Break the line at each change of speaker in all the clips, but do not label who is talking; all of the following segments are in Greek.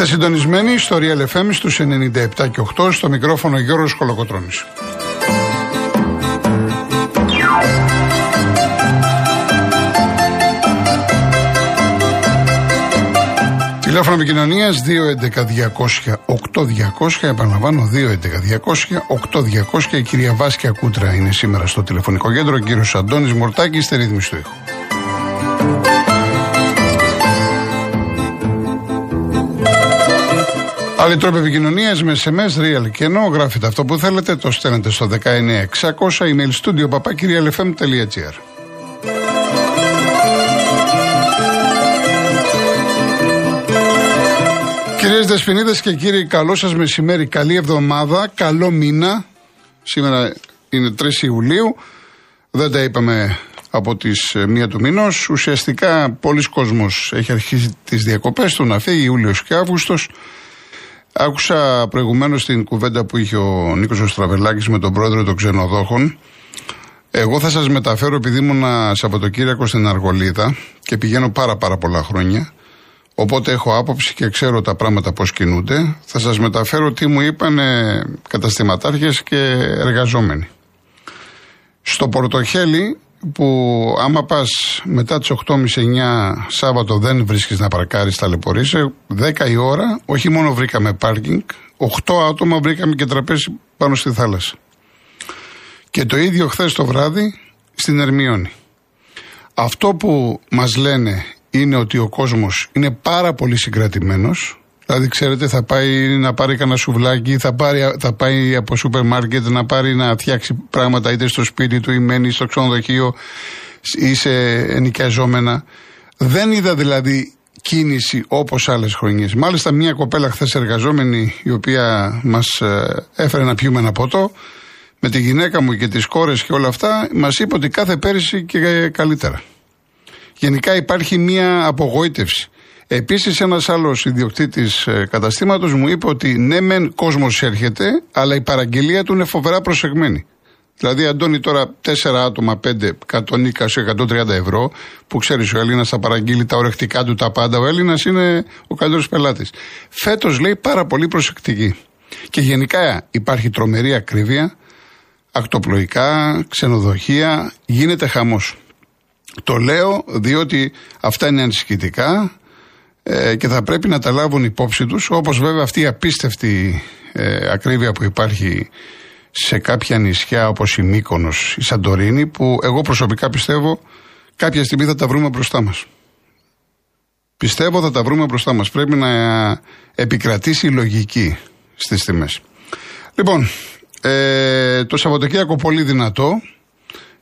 Είστε συντονισμένοι στο Real FM στους 97 και 8 στο μικρόφωνο Γιώργος Κολοκοτρώνης. Τηλέφωνο επικοινωνίας 211-200-8200. Επαναλαμβάνω, 211-200-8200. Η κυρία Βάσκια Κούτρα είναι σήμερα στο τηλεφωνικό κέντρο. Ο κύριος Αντώνης Μορτάκης στη ρύθμιση του ήχου. Άλλοι τρόποι επικοινωνίας με SMS, real και ενώ γράφετε αυτό που θέλετε, το στέλνετε στο 19600 email studio papakirialfm.gr. Κυρίες Δεσποινίδες και κύριοι, καλό σας μεσημέρι, καλή εβδομάδα, καλό μήνα. Σήμερα είναι 3 Ιουλίου. Δεν τα είπαμε από τις 1 του μηνός. Ουσιαστικά, πολλοί κόσμος έχει αρχίσει τις διακοπές του να φύγει Ιούλιος και Αύγουστος. Άκουσα προηγουμένως την κουβέντα που είχε ο Νίκος Οστραβελάκης με τον πρόεδρο των ξενοδόχων. Εγώ θα σας μεταφέρω, επειδή ήμουν Σαββατοκύριακο στην Αργολίδα και πηγαίνω πάρα πάρα πολλά χρόνια. Οπότε έχω άποψη και ξέρω τα πράγματα πώς κινούνται. Θα σας μεταφέρω τι μου είπαν καταστηματάρχες και εργαζόμενοι. Στο Πορτοχέλι που άμα πας μετά τις 8.30-9 Σάββατο δεν βρίσκεις να παρκάρεις, ταλαιπωρείσαι. 10 η ώρα, όχι μόνο βρήκαμε πάρκινγκ, 8 άτομα βρήκαμε και τραπέζι πάνω στη θάλασσα. Και το ίδιο χθες το βράδυ στην Ερμιόνη. Αυτό που μας λένε είναι ότι ο κόσμος είναι πάρα πολύ συγκρατημένος Δηλαδή, ξέρετε, θα πάει να πάρει κανένα σουβλάκι, θα, πάρει, θα πάει από σούπερ μάρκετ να πάρει να φτιάξει πράγματα είτε στο σπίτι του ή μένει στο ξενοδοχείο ή σε ενοικιαζόμενα. Δεν είδα δηλαδή κίνηση όπως άλλες χρονιές. Μάλιστα, μια κοπέλα χθες εργαζόμενη, η οποία μας ε, έφερε να πιούμε ένα ποτό, με τη γυναίκα μου και τις κόρες και όλα αυτά, μας είπε ότι κάθε πέρυσι και καλύτερα. Γενικά υπάρχει μια απογοήτευση. Επίσης, ένας άλλος ιδιοκτήτης ε, καταστήματος μου είπε ότι ναι, μεν κόσμος έρχεται, αλλά η παραγγελία του είναι φοβερά προσεγμένη. Δηλαδή, Αντώνη, τώρα 4 άτομα, 5, 120, 130 ευρώ, που ξέρεις ο Έλληνας θα παραγγείλει τα ορεκτικά του τα πάντα. Ο Έλληνας είναι ο καλύτερος πελάτης. Φέτος λέει πάρα πολύ προσεκτική. Και γενικά υπάρχει τρομερή ακρίβεια, ακτοπλοϊκά, ξενοδοχεία, γίνεται χαμός. Το λέω διότι αυτά είναι ανησυχητικά, ε, και θα πρέπει να τα λάβουν υπόψη τους όπως βέβαια αυτή η απίστευτη ε, ακρίβεια που υπάρχει σε κάποια νησιά όπως η Μύκονος, η Σαντορίνη που εγώ προσωπικά πιστεύω κάποια στιγμή θα τα βρούμε μπροστά μας. Πιστεύω θα τα βρούμε μπροστά μας. Πρέπει να επικρατήσει η λογική στις τιμές. Λοιπόν, ε, το Σαββατοκύριακο πολύ δυνατό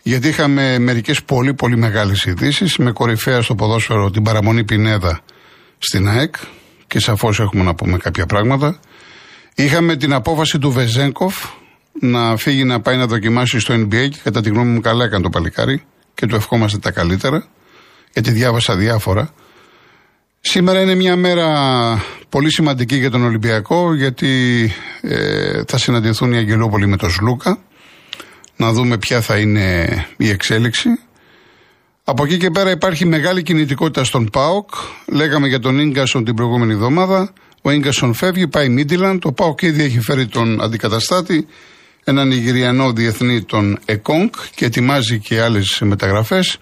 γιατί είχαμε μερικές πολύ πολύ μεγάλες ειδήσεις με κορυφαία στο ποδόσφαιρο την παραμονή Πινέδα στην ΑΕΚ και σαφώς έχουμε να πούμε κάποια πράγματα. Είχαμε την απόφαση του Βεζέγκοφ να φύγει να πάει να δοκιμάσει στο NBA και κατά τη γνώμη μου καλά έκανε το παλικάρι και του ευχόμαστε τα καλύτερα γιατί διάβασα διάφορα. Σήμερα είναι μια μέρα πολύ σημαντική για τον Ολυμπιακό γιατί ε, θα συναντηθούν οι Αγγελόπολοι με τον Σλούκα να δούμε ποια θα είναι η εξέλιξη. Από εκεί και πέρα υπάρχει μεγάλη κινητικότητα στον ΠΑΟΚ. Λέγαμε για τον γκασον την προηγούμενη εβδομάδα. Ο γκασον φεύγει, πάει Μίτιλαν. Το ΠΑΟΚ ήδη έχει φέρει τον αντικαταστάτη, έναν Ιγυριανό διεθνή, τον ΕΚΟΝΚ, και ετοιμάζει και άλλες μεταγραφές.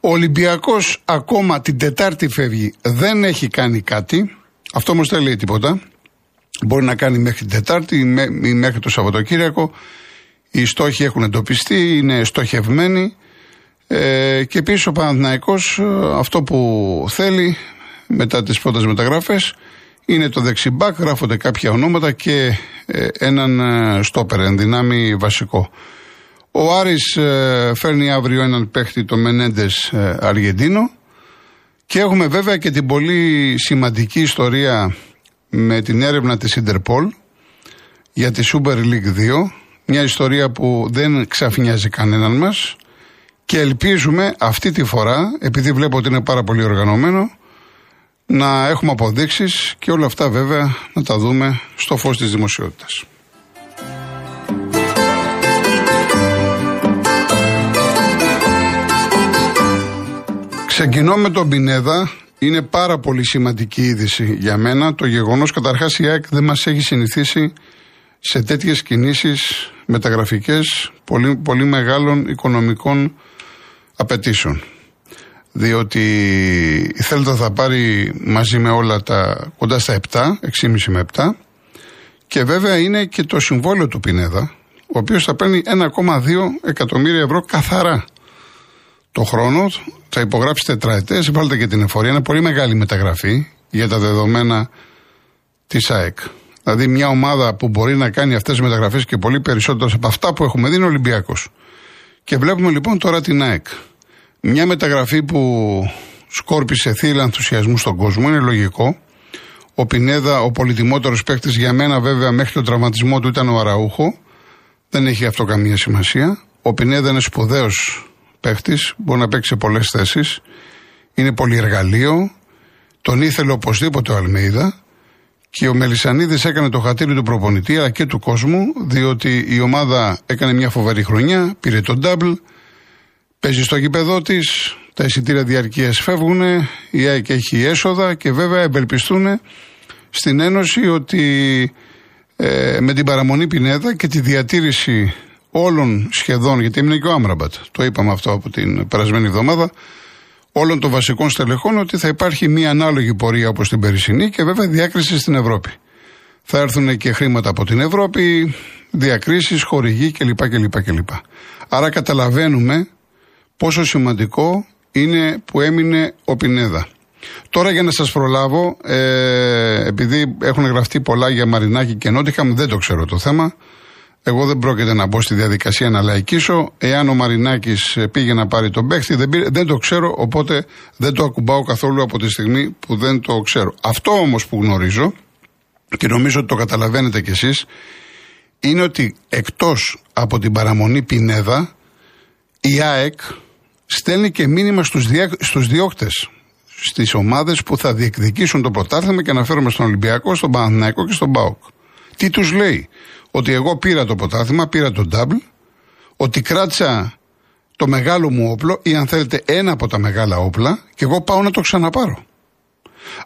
Ο Ολυμπιακός ακόμα την Τετάρτη φεύγει, δεν έχει κάνει κάτι. Αυτό όμως δεν λέει τίποτα. Μπορεί να κάνει μέχρι την Τετάρτη ή μέχρι το Σαββατοκύριακο. Οι στόχοι έχουν εντοπιστεί, είναι στοχευμένοι. Ε, και επίση ο Παναθηναϊκός ε, αυτό που θέλει μετά τις πρώτες μεταγραφές είναι το δεξιμπάκ, γράφονται κάποια ονόματα και ε, έναν ε, στόπερ ενδυνάμει βασικό. Ο Άρης ε, φέρνει αύριο έναν παίχτη, το Μενέντες Αργεντίνο. Και έχουμε βέβαια και την πολύ σημαντική ιστορία με την έρευνα της Interpol για τη Super League 2, μια ιστορία που δεν ξαφνιάζει κανέναν μας, και ελπίζουμε αυτή τη φορά, επειδή βλέπω ότι είναι πάρα πολύ οργανωμένο, να έχουμε αποδείξεις και όλα αυτά βέβαια να τα δούμε στο φως της δημοσιότητας. Ξεκινώ με τον Πινέδα, Είναι πάρα πολύ σημαντική είδηση για μένα το γεγονός καταρχάς η ΑΕΚ δεν μας έχει συνηθίσει σε τέτοιες κινήσεις μεταγραφικές πολύ, πολύ μεγάλων οικονομικών απαιτήσεων. Διότι η Θέλτα θα πάρει μαζί με όλα τα κοντά στα 7, 6,5 με 7 και βέβαια είναι και το συμβόλαιο του Πινέδα, ο οποίος θα παίρνει 1,2 εκατομμύρια ευρώ καθαρά το χρόνο. Θα υπογράψει τετραετές, βάλτε και την εφορία. Είναι πολύ μεγάλη μεταγραφή για τα δεδομένα της ΑΕΚ. Δηλαδή, μια ομάδα που μπορεί να κάνει αυτές τις μεταγραφές και πολύ περισσότερες από αυτά που έχουμε δει είναι ο Ολυμπιακός. Και βλέπουμε λοιπόν τώρα την ΑΕΚ. Μια μεταγραφή που σκόρπισε θύλα ενθουσιασμού στον κόσμο, είναι λογικό. Ο Πινέδα, ο πολυτιμότερος παίκτης για μένα, βέβαια, μέχρι τον τραυματισμό του ήταν ο Αραούχο. Δεν έχει αυτό καμία σημασία. Ο Πινέδα είναι σπουδαίος παίχτη, μπορεί να παίξει σε πολλές θέσεις. Είναι πολυεργαλείο. Τον ήθελε οπωσδήποτε ο Αλμέιδα. Και ο Μελισανίδης έκανε το χατήρι του προπονητή αλλά και του κόσμου, διότι η ομάδα έκανε μια φοβερή χρονιά, πήρε τον double, παίζει στο γήπεδό της, τα εισιτήρια διαρκείας φεύγουν, η ΑΕΚ έχει έσοδα και βέβαια ευελπιστούν στην Ένωση ότι ε, με την παραμονή Πινέδα και τη διατήρηση όλων σχεδόν, γιατί έμεινε και ο Άμραμπατ, το είπαμε αυτό από την περασμένη εβδομάδα, όλων των βασικών στελεχών ότι θα υπάρχει μία ανάλογη πορεία όπως την περσινή και βέβαια διάκριση στην Ευρώπη. Θα έρθουν και χρήματα από την Ευρώπη, διακρίσεις, χορηγοί κλπ. κλπ, κλπ. Άρα καταλαβαίνουμε πόσο σημαντικό είναι που έμεινε ο Πινέδα. Τώρα για να σας προλάβω, ε, επειδή έχουν γραφτεί πολλά για Μαρινάκη και Νότιχαμ, δεν το ξέρω το θέμα. Εγώ δεν πρόκειται να μπω στη διαδικασία να λαϊκίσω. Εάν ο Μαρινάκης πήγε να πάρει τον παίχτη, δεν, δεν το ξέρω, οπότε δεν το ακουμπάω καθόλου από τη στιγμή που δεν το ξέρω. Αυτό όμως που γνωρίζω και νομίζω ότι το καταλαβαίνετε κι εσείς, είναι ότι εκτός από την παραμονή Πινέδα, η ΑΕΚ στέλνει και μήνυμα στους, διά, στους διώκτες στις ομάδες που θα διεκδικήσουν το πρωτάθλημα και αναφέρομαι στον Ολυμπιακό, στον Παναθηναϊκό και στον ΠΑΟΚ. Τι τους λέει, ότι εγώ πήρα το πρωτάθλημα, πήρα το double, ότι κράτησα το μεγάλο μου όπλο ή αν θέλετε ένα από τα μεγάλα όπλα και εγώ πάω να το ξαναπάρω.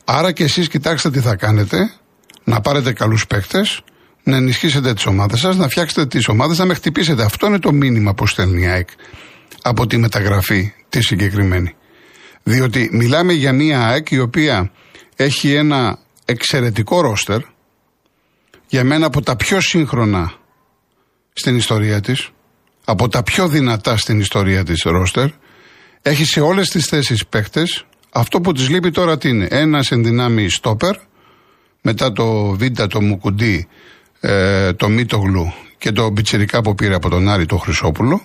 Άρα και εσείς κοιτάξτε τι θα κάνετε, να πάρετε καλούς παίκτες, να ενισχύσετε τις ομάδες σας, να φτιάξετε τις ομάδες, να με χτυπήσετε. Αυτό είναι το μήνυμα που στέλνει η ΑΕΚ από τη μεταγραφή τη συγκεκριμένη. Διότι μιλάμε για μια ΑΕΚ η οποία έχει ένα εξαιρετικό ρόστερ, για μένα από τα πιο σύγχρονα στην ιστορία της, από τα πιο δυνατά στην ιστορία της ρόστερ, έχει σε όλες τις θέσεις παίχτες, αυτό που της λείπει τώρα τι είναι, ένας ενδυνάμει στόπερ, μετά το Βίντα, το Μουκουντή, ε, το Μίτογλου και το Μπιτσερικά που πήρε από τον Άρη το Χρυσόπουλο,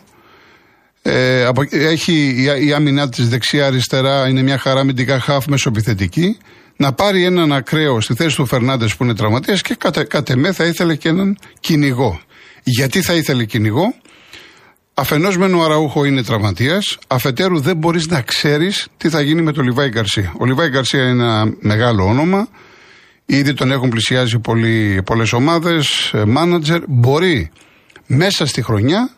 ε, έχει η, η άμυνά της δεξιά-αριστερά, είναι μια χαρά αμυντικά χάφ μεσοπιθετική. Να πάρει έναν ακραίο στη θέση του Φερνάντες που είναι τραυματίας και κατ' κατε εμέ θα ήθελε και έναν κυνηγό. Γιατί θα ήθελε κυνηγό, Αφενός μεν ο Αραούχο είναι τραυματίας, αφετέρου δεν μπορείς να ξέρεις τι θα γίνει με τον Λιβάη Γκαρσία. Ο Λιβάη Γκαρσία είναι ένα μεγάλο όνομα. Ήδη τον έχουν πλησιάσει πολλές ομάδες, μάνατζερ. Μπορεί μέσα στη χρονιά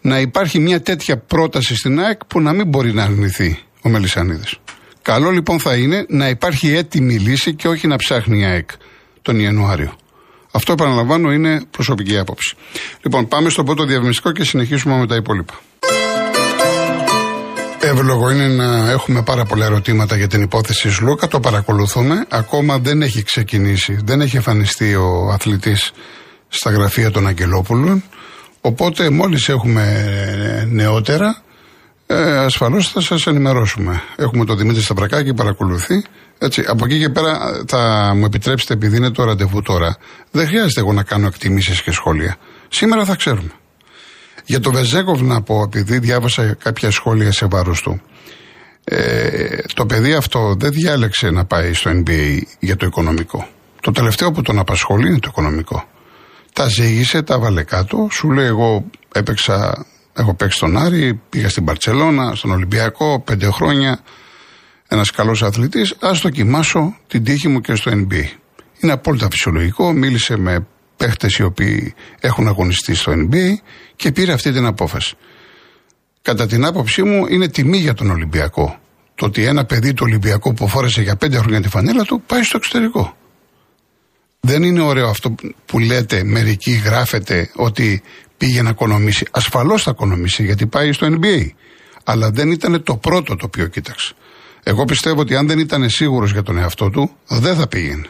να υπάρχει μια τέτοια πρόταση στην ΑΕΚ που να μην μπορεί να αρνηθεί ο Μελισανίδης. Καλό λοιπόν θα είναι να υπάρχει έτοιμη λύση και όχι να ψάχνει η ΑΕΚ τον Ιανουάριο. Αυτό επαναλαμβάνω είναι προσωπική άποψη. Λοιπόν, πάμε στο πρώτο διαβημιστικό και συνεχίσουμε με τα υπόλοιπα. Εύλογο είναι να έχουμε πάρα πολλά ερωτήματα για την υπόθεση Σλούκα. Το παρακολουθούμε. Ακόμα δεν έχει ξεκινήσει, δεν έχει εμφανιστεί ο αθλητής στα γραφεία των Αγγελόπουλων. Οπότε μόλις έχουμε νεότερα, ε, ασφαλώς θα σας ενημερώσουμε. Έχουμε τον Δημήτρη Σταυρακάκη, παρακολουθεί. Έτσι, από εκεί και πέρα θα μου επιτρέψετε, επειδή είναι το ραντεβού τώρα, δεν χρειάζεται εγώ να κάνω εκτιμήσεις και σχόλια. Σήμερα θα ξέρουμε. Για το Βεζέκοβ να πω, επειδή διάβασα κάποια σχόλια σε βάρος του. Ε, το παιδί αυτό δεν διάλεξε να πάει στο NBA για το οικονομικό. Το τελευταίο που τον απασχολεί είναι το οικονομικό. Τα ζήγησε, τα βάλε κάτω. Σου λέει εγώ έπαιξα, έχω παίξει στον Άρη, πήγα στην Παρσελώνα, στον Ολυμπιακό, πέντε χρόνια. Ένας καλός αθλητής, ας δοκιμάσω την τύχη μου και στο NBA. Είναι απόλυτα φυσιολογικό, μίλησε με παίχτες οι οποίοι έχουν αγωνιστεί στο NBA και πήρε αυτή την απόφαση. Κατά την άποψή μου είναι τιμή για τον Ολυμπιακό το ότι ένα παιδί του Ολυμπιακού που φόρεσε για πέντε χρόνια τη φανέλα του πάει στο εξωτερικό. Δεν είναι ωραίο αυτό που λέτε, μερικοί γράφετε ότι πήγε να οικονομήσει. Ασφαλώς θα οικονομήσει γιατί πάει στο NBA. Αλλά δεν ήταν το πρώτο το οποίο κοίταξε. Εγώ πιστεύω ότι αν δεν ήταν σίγουρος για τον εαυτό του, δεν θα πήγαινε.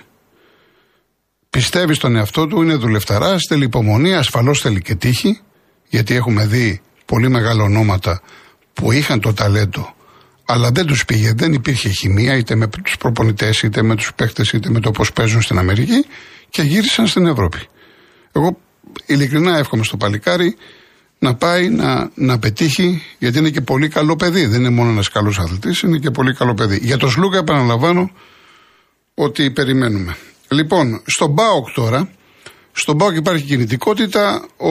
Πιστεύεις στον εαυτό του, είναι δουλευταράς, θέλει υπομονή, ασφαλώς θέλει και τύχη, γιατί έχουμε δει πολύ μεγάλα ονόματα που είχαν το ταλέντο, αλλά δεν τους πήγε, δεν υπήρχε χημεία είτε με τους προπονητές, είτε με τους παίχτες, είτε με το πώς παίζουν στην Αμερική και γύρισαν στην Ευρώπη. Εγώ ειλικρινά εύχομαι στο παλικάρι να πάει να, να πετύχει, γιατί είναι και πολύ καλό παιδί. Δεν είναι μόνο ένας καλός αθλητής, είναι και πολύ καλό παιδί. Για τον Σλούκα, επαναλαμβάνω ότι περιμένουμε. Λοιπόν, στον ΠΑΟΚ τώρα, στον ΠΑΟΚ υπάρχει κινητικότητα. Ο,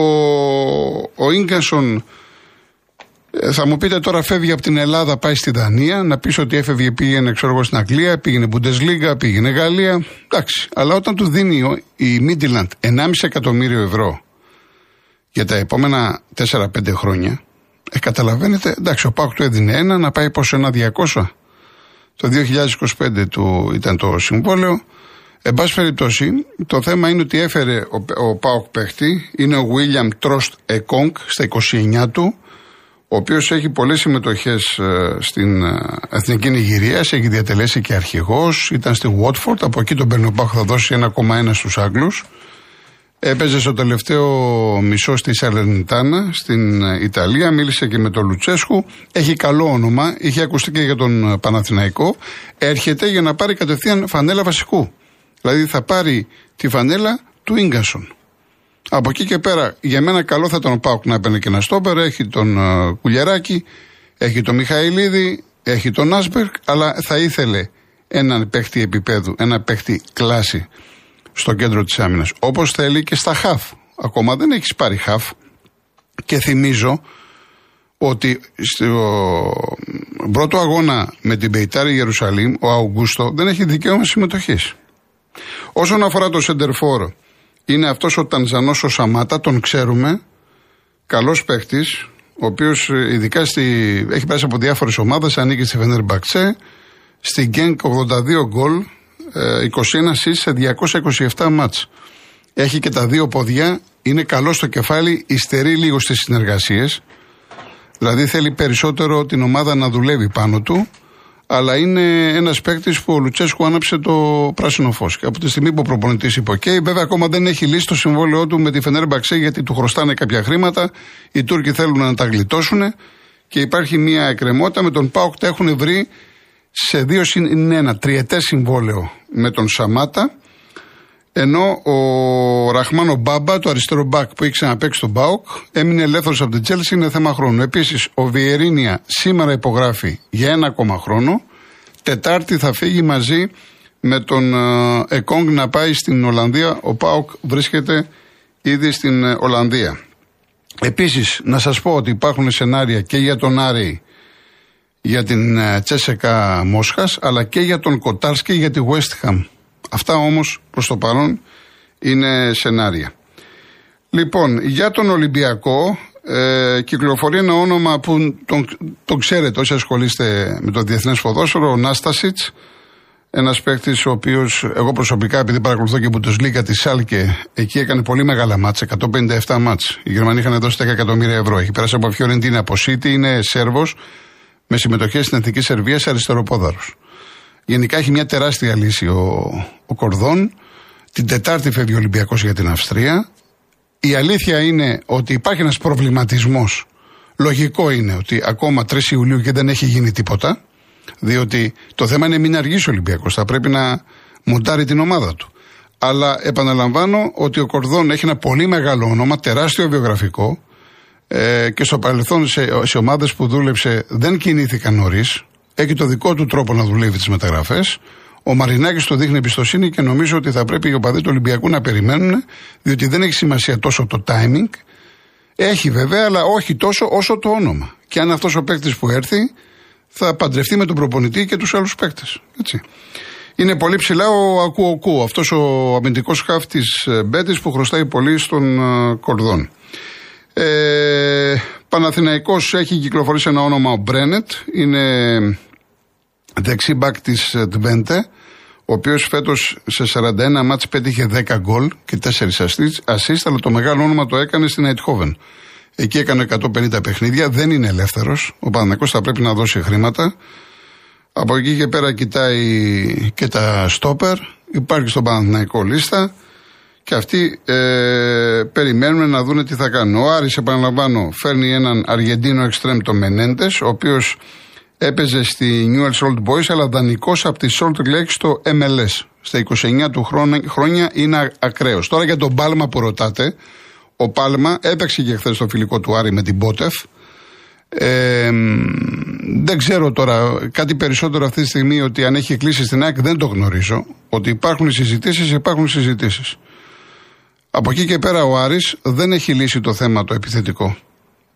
ο Ίνγκασον ε, θα μου πείτε τώρα φεύγει από την Ελλάδα, πάει στη Δανία. Να πεις ότι έφευγε, πήγαινε ξέρω εγώ στην Αγγλία, πήγαινε Bundesliga, πήγαινε Γαλλία. Εντάξει. Αλλά όταν του δίνει η Midland 1,5 εκατομμύριο ευρώ για τα επόμενα 4-5 χρόνια, ε, καταλαβαίνετε, εντάξει, ο Πάουκ του έδινε ένα, να πάει πόσο ένα 200. Το 2025 του ήταν το συμβόλαιο. Εν πάση περιπτώσει, το θέμα είναι ότι έφερε ο, ο Πάοκ παίχτη, είναι ο William Trost Ekong στα 29 του, ο οποίος έχει πολλές συμμετοχές ε, στην ε, εθνική Νιγηρία, έχει διατελέσει και αρχηγός, ήταν στη Watford, από εκεί τον Πάοκ θα δώσει 1,1 στους Άγγλους. Έπαιζε στο τελευταίο μισό στη Σαλερνιτάνα στην Ιταλία, μίλησε και με τον Λουτσέσχου. Έχει καλό όνομα, είχε ακουστεί και για τον Παναθηναϊκό. Έρχεται για να πάρει κατευθείαν φανέλα βασικού. Δηλαδή θα πάρει τη φανέλα του γκασον. Από εκεί και πέρα, για μένα καλό θα τον πάω να έπαιρνε και ένα στόπερ. Έχει τον uh, Κουλιαράκη, έχει τον Μιχαηλίδη, έχει τον Άσπερκ, αλλά θα ήθελε έναν παίχτη επίπεδου, ένα παίχτη κλάση στο κέντρο της άμυνας. Όπως θέλει και στα χαφ. Ακόμα δεν έχεις πάρει χαφ. Και θυμίζω ότι στο πρώτο αγώνα με την Πεϊτάρη Ιερουσαλήμ, ο Αουγκούστο δεν έχει δικαίωμα συμμετοχής. Όσον αφορά το Σεντερφόρ, είναι αυτός ο Τανζανός ο Σαμάτα, τον ξέρουμε. Καλός παίχτης, ο οποίος ε, ειδικά στη, έχει πέσει από διάφορες ομάδες, ανήκει στη Φενέρ Μπαξέ. Στην Γκένκ 82 γκολ, 21 ε, σε 227 μάτς. Έχει και τα δύο πόδια, είναι καλός στο κεφάλι, υστερεί λίγο στις συνεργασίες. Δηλαδή θέλει περισσότερο την ομάδα να δουλεύει πάνω του, αλλά είναι ένας παίκτης που ο Λουτσέσκου άναψε το πράσινο φως. Και από τη στιγμή που ο προπονητής είπε: OK, βέβαια ακόμα δεν έχει λύσει το συμβόλαιό του με τη Φενέρ Μπαξέ γιατί του χρωστάνε κάποια χρήματα. Οι Τούρκοι θέλουν να τα γλιτώσουν και υπάρχει μια εκκρεμότητα. Με τον Πάοκ τα έχουν βρει σε δύο συν ένα τριετές συμβόλαιο με τον Σαμάτα. Ενώ ο Ραχμάνο Μπάμπα, το αριστερό μπακ που έχει ξαναπέξει τον Μπάουκ, έμεινε ελεύθερος από την Τσέλση, είναι θέμα χρόνου. Επίσης, ο Βιερίνια σήμερα υπογράφει για ένα ακόμα χρόνο. Τετάρτη θα φύγει μαζί με τον ε, Εκόνγκ να πάει στην Ολλανδία. Ο Πάουκ βρίσκεται ήδη στην ε, Ολλανδία. Επίσης, να σας πω ότι υπάρχουν σενάρια και για τον Άρη για την ε, Τσέσεκα Μόσχας αλλά και για τον Κοτάρσκι για τη West Ham. Αυτά όμως προς το παρόν είναι σενάρια. Λοιπόν, για τον Ολυμπιακό ε, κυκλοφορεί ένα όνομα που τον, τον ξέρετε όσοι ασχολείστε με το διεθνές ποδόσφαιρο, ο Νάστασιτς, ένας παίκτης ο οποίος εγώ προσωπικά, επειδή παρακολουθώ και τους Λίγκα της Σάλκε, εκεί έκανε πολύ μεγάλα μάτσα, 157 μάτσα. Οι Γερμανοί είχαν δώσει 10 εκατομμύρια ευρώ. Έχει πέρασει από Φιωρεντίνα, από Σίτι, είναι Σέρβος, με συμμετοχή στην Εθνική Σερβίας σε αριστεροπόδαρος. Γενικά έχει μια τεράστια λύση ο, ο Κορδόν. Την Τετάρτη φεύγει ο Ολυμπιακός για την Αυστρία. Η αλήθεια είναι ότι υπάρχει ένας προβληματισμός. Λογικό είναι ότι ακόμα 3 Ιουλίου και δεν έχει γίνει τίποτα. Διότι το θέμα είναι μην αργήσει ο Ολυμπιακός. Θα πρέπει να μοντάρει την ομάδα του. Αλλά επαναλαμβάνω ότι ο Κορδόν έχει ένα πολύ μεγάλο όνομα, τεράστιο βιογραφικό ε, και στο παρελθόν σε, σε ομάδες που δούλεψε δεν κινήθηκαν νωρίς. Έχει το δικό του τρόπο να δουλεύει τις μεταγραφές. Ο Μαρινάκης το δείχνει εμπιστοσύνη και νομίζω ότι θα πρέπει οι οπαδοί του Ολυμπιακού να περιμένουν, διότι δεν έχει σημασία τόσο το timing. Έχει βέβαια, αλλά όχι τόσο όσο το όνομα. Και αν αυτός ο παίκτης που έρθει θα παντρευτεί με τον προπονητή και τους άλλους παίκτες. Είναι πολύ ψηλά ο Ακούοκού, αυτός ο αμυντικός χάφ τη ε, Μπέτης που χρωστάει πολύ στον ε, Κορδόν. Ε, Παναθηναϊκός έχει κυκλοφορήσει ένα όνομα ο Μπρένετ. Είναι δεξί μπακ τη Τβέντε, ο οποίος φέτος σε 41 μάτς πέτυχε 10 γκολ και 4 assist, αλλά το μεγάλο όνομα το έκανε στην Αιτχόβεν. Εκεί έκανε 150 παιχνίδια, δεν είναι ελεύθερος. Ο Παναγιώ θα πρέπει να δώσει χρήματα. Από εκεί και πέρα κοιτάει και τα στόπερ. Υπάρχει στον Παναθηναϊκό λίστα. Και αυτοί ε, περιμένουν να δουν τι θα κάνουν. Ο Άρης, επαναλαμβάνω, φέρνει έναν Αργεντίνο εξτρέμ, το Μενέντε, ο οποίος έπαιζε στη Newell's Old Boys, αλλά δανεικός από τη Salt Lake στο MLS. Στα 29 του χρόνια είναι ακραίος. Τώρα για τον Πάλμα που ρωτάτε, ο Πάλμα έπαιξε και χθες το φιλικό του Άρη με την Μπότεφ. Ε, δεν ξέρω τώρα κάτι περισσότερο αυτή τη στιγμή ότι αν έχει κλείσει στην ΑΕΚ δεν το γνωρίζω. Ότι υπάρχουν συζητήσεις, υπάρχουν συζητήσεις. Από εκεί και πέρα ο Άρης δεν έχει λύσει το θέμα το επιθετικό.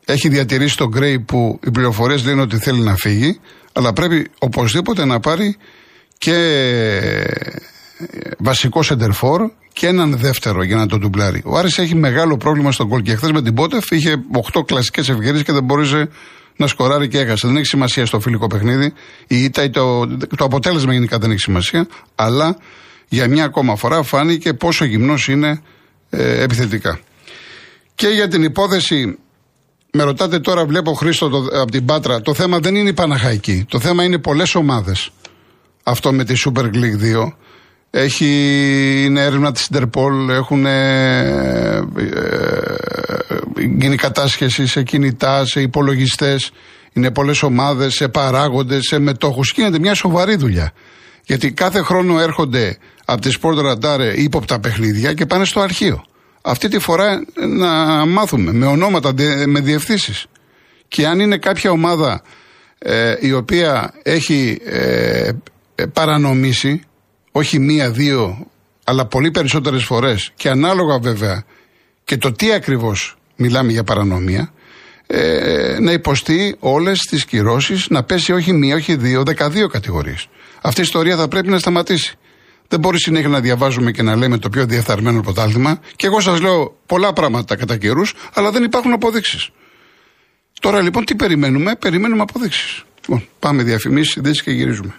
Έχει διατηρήσει τον Γκρέι που οι πληροφορίες λένε ότι θέλει να φύγει, αλλά πρέπει οπωσδήποτε να πάρει και βασικό σεντερφόρ και έναν δεύτερο για να το ντουμπλάρει. Ο Άρης έχει μεγάλο πρόβλημα στον κόλ και χθες με την Πότεφ είχε 8 κλασικές ευκαιρίε και δεν μπορούσε να σκοράρει και έχασε. Δεν έχει σημασία στο φιλικό παιχνίδι. Η ήττα, το, το αποτέλεσμα γενικά δεν έχει σημασία. Αλλά για μια ακόμα φορά φάνηκε πόσο γυμνός είναι ε, επιθετικά. Και για την υπόθεση, με ρωτάτε τώρα, βλέπω Χρήστο από την Πάτρα, το θέμα δεν είναι η Παναχαϊκή. Το θέμα είναι πολλές ομάδες. Αυτό με τη Super League 2. Έχει, είναι έρευνα της Interpol, έχουν ε, ε, γίνει κατάσχεσης σε κινητά, σε υπολογιστές. Είναι πολλές ομάδες, σε παράγοντες, σε μετόχους. Γίνεται μια σοβαρή δουλειά. Γιατί κάθε χρόνο έρχονται από τη Sport Radar ύποπτα παιχνίδια και πάνε στο αρχείο. Αυτή τη φορά να μάθουμε με ονόματα, με διευθύνσεις. Και αν είναι κάποια ομάδα ε, η οποία έχει ε, ε, παρανομήσει, όχι μία, δύο, αλλά πολύ περισσότερες φορές και ανάλογα βέβαια και το τι ακριβώς μιλάμε για παρανομία, ε, να υποστεί όλες τις κυρώσεις, να πέσει όχι μία, όχι δύο, δεκαδύο κατηγορίες. Αυτή η ιστορία θα πρέπει να σταματήσει. Δεν μπορεί συνέχεια να διαβάζουμε και να λέμε το πιο διεφθαρμένο πρωτάθλημα. Και εγώ σας λέω πολλά πράγματα κατά καιρούς, αλλά δεν υπάρχουν αποδείξεις. Τώρα λοιπόν τι περιμένουμε, περιμένουμε αποδείξεις. Λοιπόν, πάμε διαφημίσεις, ειδήσει και γυρίζουμε.